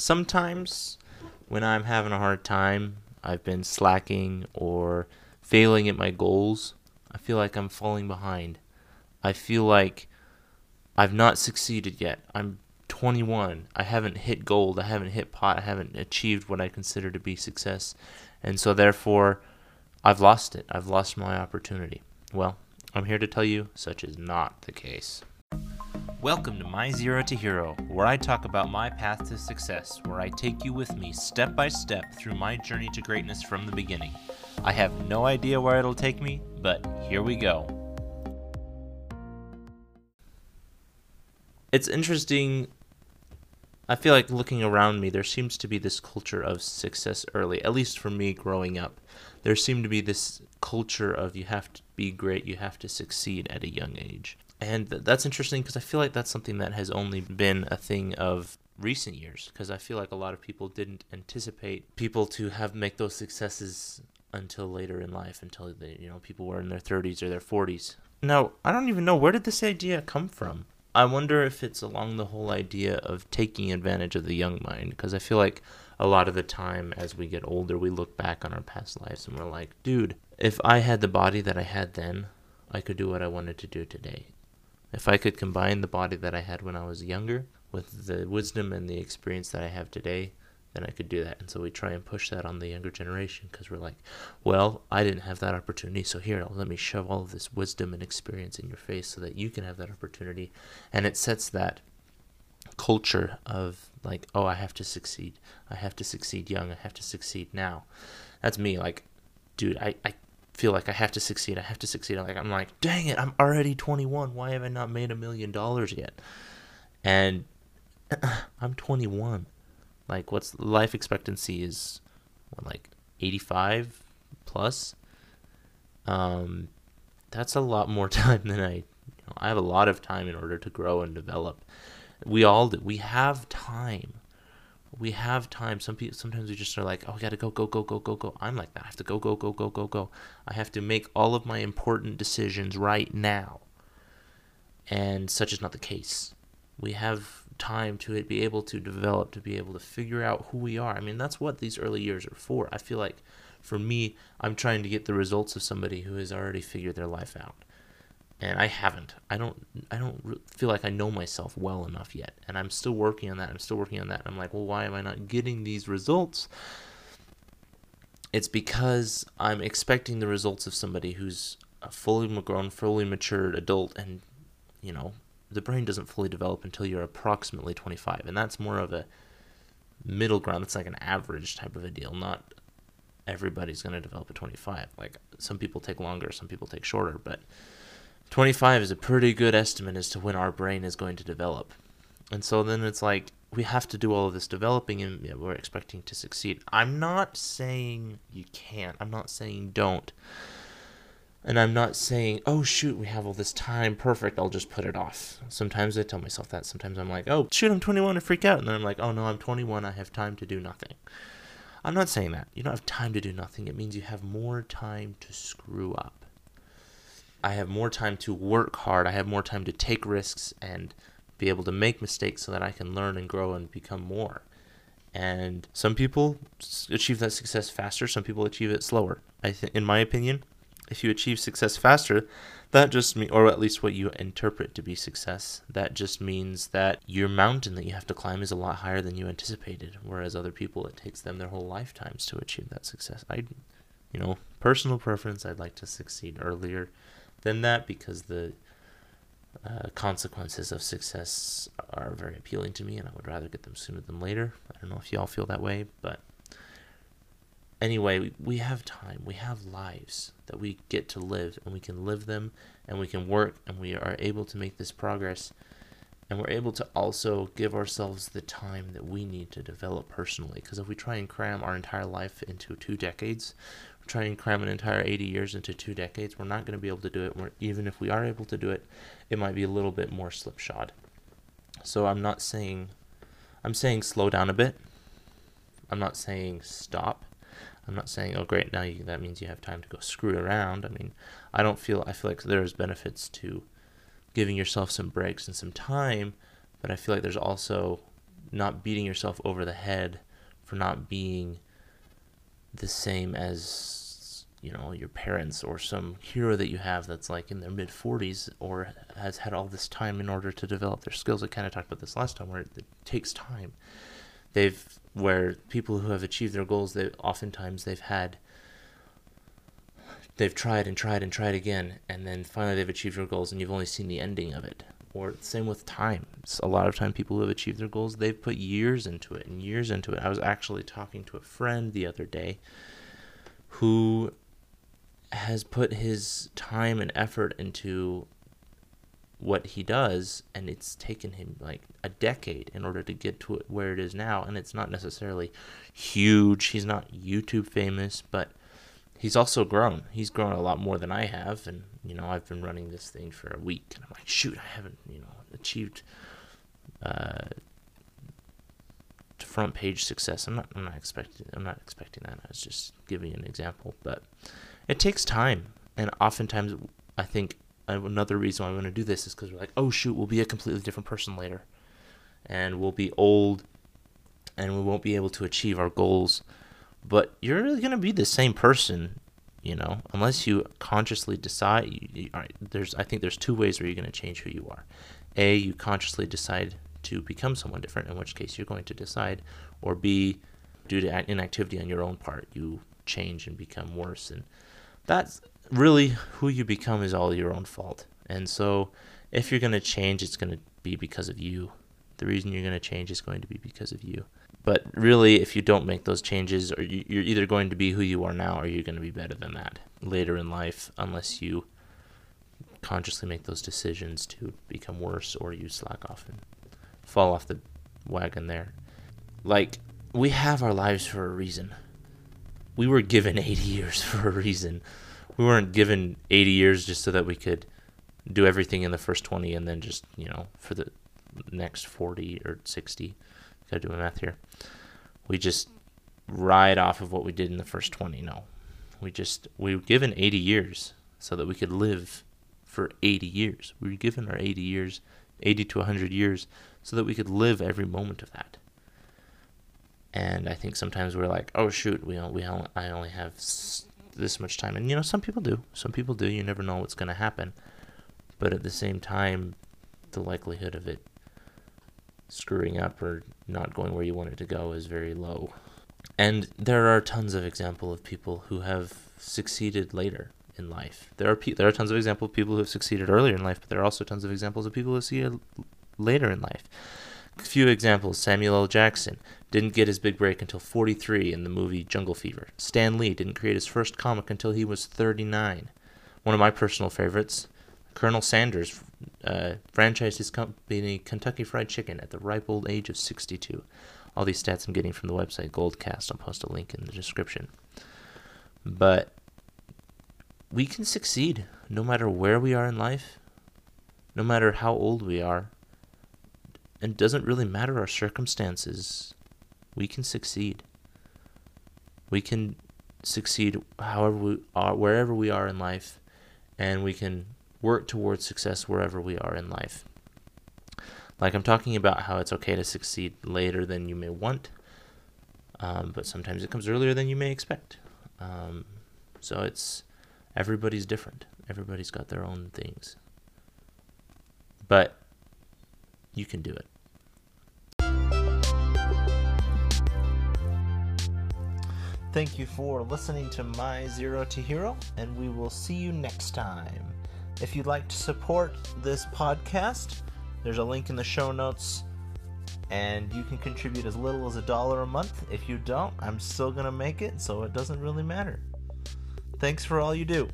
Sometimes when I'm having a hard time, I've been slacking or failing at my goals, I feel like I'm falling behind. I feel like I've not succeeded yet. I'm 21. I haven't hit gold. I haven't hit pot. I haven't achieved what I consider to be success. And so, therefore, I've lost it. I've lost my opportunity. Well, I'm here to tell you such is not the case. Welcome to My Zero to Hero, where I talk about my path to success, where I take you with me step by step through my journey to greatness from the beginning. I have no idea where it'll take me, but here we go. It's interesting. I feel like looking around me, there seems to be this culture of success early, at least for me growing up. There seemed to be this culture of you have to be great, you have to succeed at a young age. And that's interesting because I feel like that's something that has only been a thing of recent years because I feel like a lot of people didn't anticipate people to have make those successes until later in life until they, you know people were in their 30s or their 40s. Now, I don't even know where did this idea come from? I wonder if it's along the whole idea of taking advantage of the young mind because I feel like a lot of the time as we get older we look back on our past lives and we're like, dude, if I had the body that I had then, I could do what I wanted to do today. If I could combine the body that I had when I was younger with the wisdom and the experience that I have today, then I could do that. And so we try and push that on the younger generation because we're like, well, I didn't have that opportunity, so here, let me shove all of this wisdom and experience in your face so that you can have that opportunity. And it sets that culture of like, oh, I have to succeed. I have to succeed young. I have to succeed now. That's me. Like, dude, I, I feel like I have to succeed. I have to succeed. I'm Like I'm like, dang it, I'm already 21. Why have I not made a million dollars yet? And I'm 21. Like, what's life expectancy is what, like 85 plus. Um, that's a lot more time than I. You know, I have a lot of time in order to grow and develop. We all do. We have time we have time. Some people sometimes we just are like, oh, I gotta go, go, go, go, go, go. I'm like that. I have to go, go, go, go, go, go. I have to make all of my important decisions right now. And such is not the case. We have time to be able to develop, to be able to figure out who we are. I mean, that's what these early years are for. I feel like for me, I'm trying to get the results of somebody who has already figured their life out and I haven't. I don't. I don't feel like I know myself well enough yet, and I'm still working on that. I'm still working on that. And I'm like, well, why am I not getting these results? It's because I'm expecting the results of somebody who's a fully grown, fully matured adult, and you know, the brain doesn't fully develop until you're approximately 25, and that's more of a middle ground. It's like an average type of a deal, not everybody's going to develop at 25. Like some people take longer, some people take shorter, but 25 is a pretty good estimate as to when our brain is going to develop. And so then it's like we have to do all of this developing and we're expecting to succeed. I'm not saying you can't. I'm not saying don't. And I'm not saying, oh shoot, we have all this time, perfect, I'll just put it off. Sometimes I tell myself that. Sometimes I'm like, oh shoot, I'm 21 and freak out. And then I'm like, oh no, I'm 21, I have time to do nothing. I'm not saying that. You don't have time to do nothing. It means you have more time to screw up. I have more time to work hard. I have more time to take risks and be able to make mistakes so that I can learn and grow and become more. And some people achieve that success faster, some people achieve it slower. I in my opinion, if you achieve success faster, that just means, or at least what you interpret to be success, that just means that your mountain that you have to climb is a lot higher than you anticipated. Whereas other people, it takes them their whole lifetimes to achieve that success. I, you know, personal preference, I'd like to succeed earlier than that because the uh, consequences of success are very appealing to me and I would rather get them sooner than later. I don't know if y'all feel that way, but anyway, we have time. We have lives that we get to live and we can live them and we can work and we are able to make this progress and we're able to also give ourselves the time that we need to develop personally because if we try and cram our entire life into two decades try and cram an entire 80 years into two decades. We're not going to be able to do it. We're, even if we are able to do it, it might be a little bit more slipshod. So I'm not saying, I'm saying slow down a bit. I'm not saying stop. I'm not saying, oh great, now you, that means you have time to go screw around. I mean, I don't feel, I feel like there's benefits to giving yourself some breaks and some time, but I feel like there's also not beating yourself over the head for not being the same as you know your parents or some hero that you have that's like in their mid 40s or has had all this time in order to develop their skills. I kind of talked about this last time where it takes time. They've where people who have achieved their goals, they oftentimes they've had they've tried and tried and tried again, and then finally they've achieved their goals, and you've only seen the ending of it. Or same with time. a lot of time, people who have achieved their goals, they've put years into it and years into it. I was actually talking to a friend the other day who has put his time and effort into what he does and it's taken him like a decade in order to get to it where it is now and it's not necessarily huge he's not youtube famous but he's also grown. He's grown a lot more than I have, and you know I've been running this thing for a week, and I'm like, shoot, I haven't you know achieved uh, front page success. I'm not I'm not expecting I'm not expecting that. I was just giving an example, but it takes time, and oftentimes I think another reason why I want to do this is because we're like, oh shoot, we'll be a completely different person later, and we'll be old, and we won't be able to achieve our goals but you're really going to be the same person you know unless you consciously decide you, you, there's i think there's two ways where you're going to change who you are. A you consciously decide to become someone different in which case you're going to decide or b due to inactivity on your own part you change and become worse. And that's really who you become is all your own fault. And so if you're going to change it's going to be because of you the reason you're going to change is going to be because of you but really, if you don't make those changes, or you, you're either going to be who you are now, or you're going to be better than that later in life, unless you consciously make those decisions to become worse, or you slack off and fall off the wagon there. Like we have our lives for a reason. We were given 80 years for a reason. We weren't given 80 years just so that we could do everything in the first 20 and then just, you know, for the next 40 or 60 Gotta do my math here. We just ride off of what we did in the first 20. No. We just, we were given 80 years so that we could live for 80 years. We were given our 80 years, 80 to 100 years, so that we could live every moment of that. And I think sometimes we're like, oh shoot, we we I only have this much time. And you know, some people do. Some people do. You never know what's going to happen. But at the same time, the likelihood of it screwing up or not going where you want it to go is very low. And there are tons of example of people who have succeeded later in life. There are pe- there are tons of example of people who have succeeded earlier in life, but there are also tons of examples of people who succeeded later in life. A few examples: Samuel L. Jackson didn't get his big break until 43 in the movie Jungle Fever. Stan Lee didn't create his first comic until he was 39. One of my personal favorites, Colonel Sanders uh, franchised his company Kentucky Fried Chicken at the ripe old age of 62. All these stats I'm getting from the website Goalcast. I'll post a link in the description. But we can succeed no matter where we are in life, no matter how old we are. And it doesn't really matter our circumstances. We can succeed. We can succeed however we are, wherever we are in life, and we can work towards success wherever we are in life. Like I'm talking about how it's okay to succeed later than you may want, um, but sometimes it comes earlier than you may expect. Um, so it's everybody's different. Everybody's got their own things, but you can do it. Thank you for listening to My Zero to Hero, and we will see you next time. If you'd like to support this podcast, there's a link in the show notes, and you can contribute as little as a dollar a month. If you don't, I'm still going to make it, so it doesn't really matter. Thanks for all you do.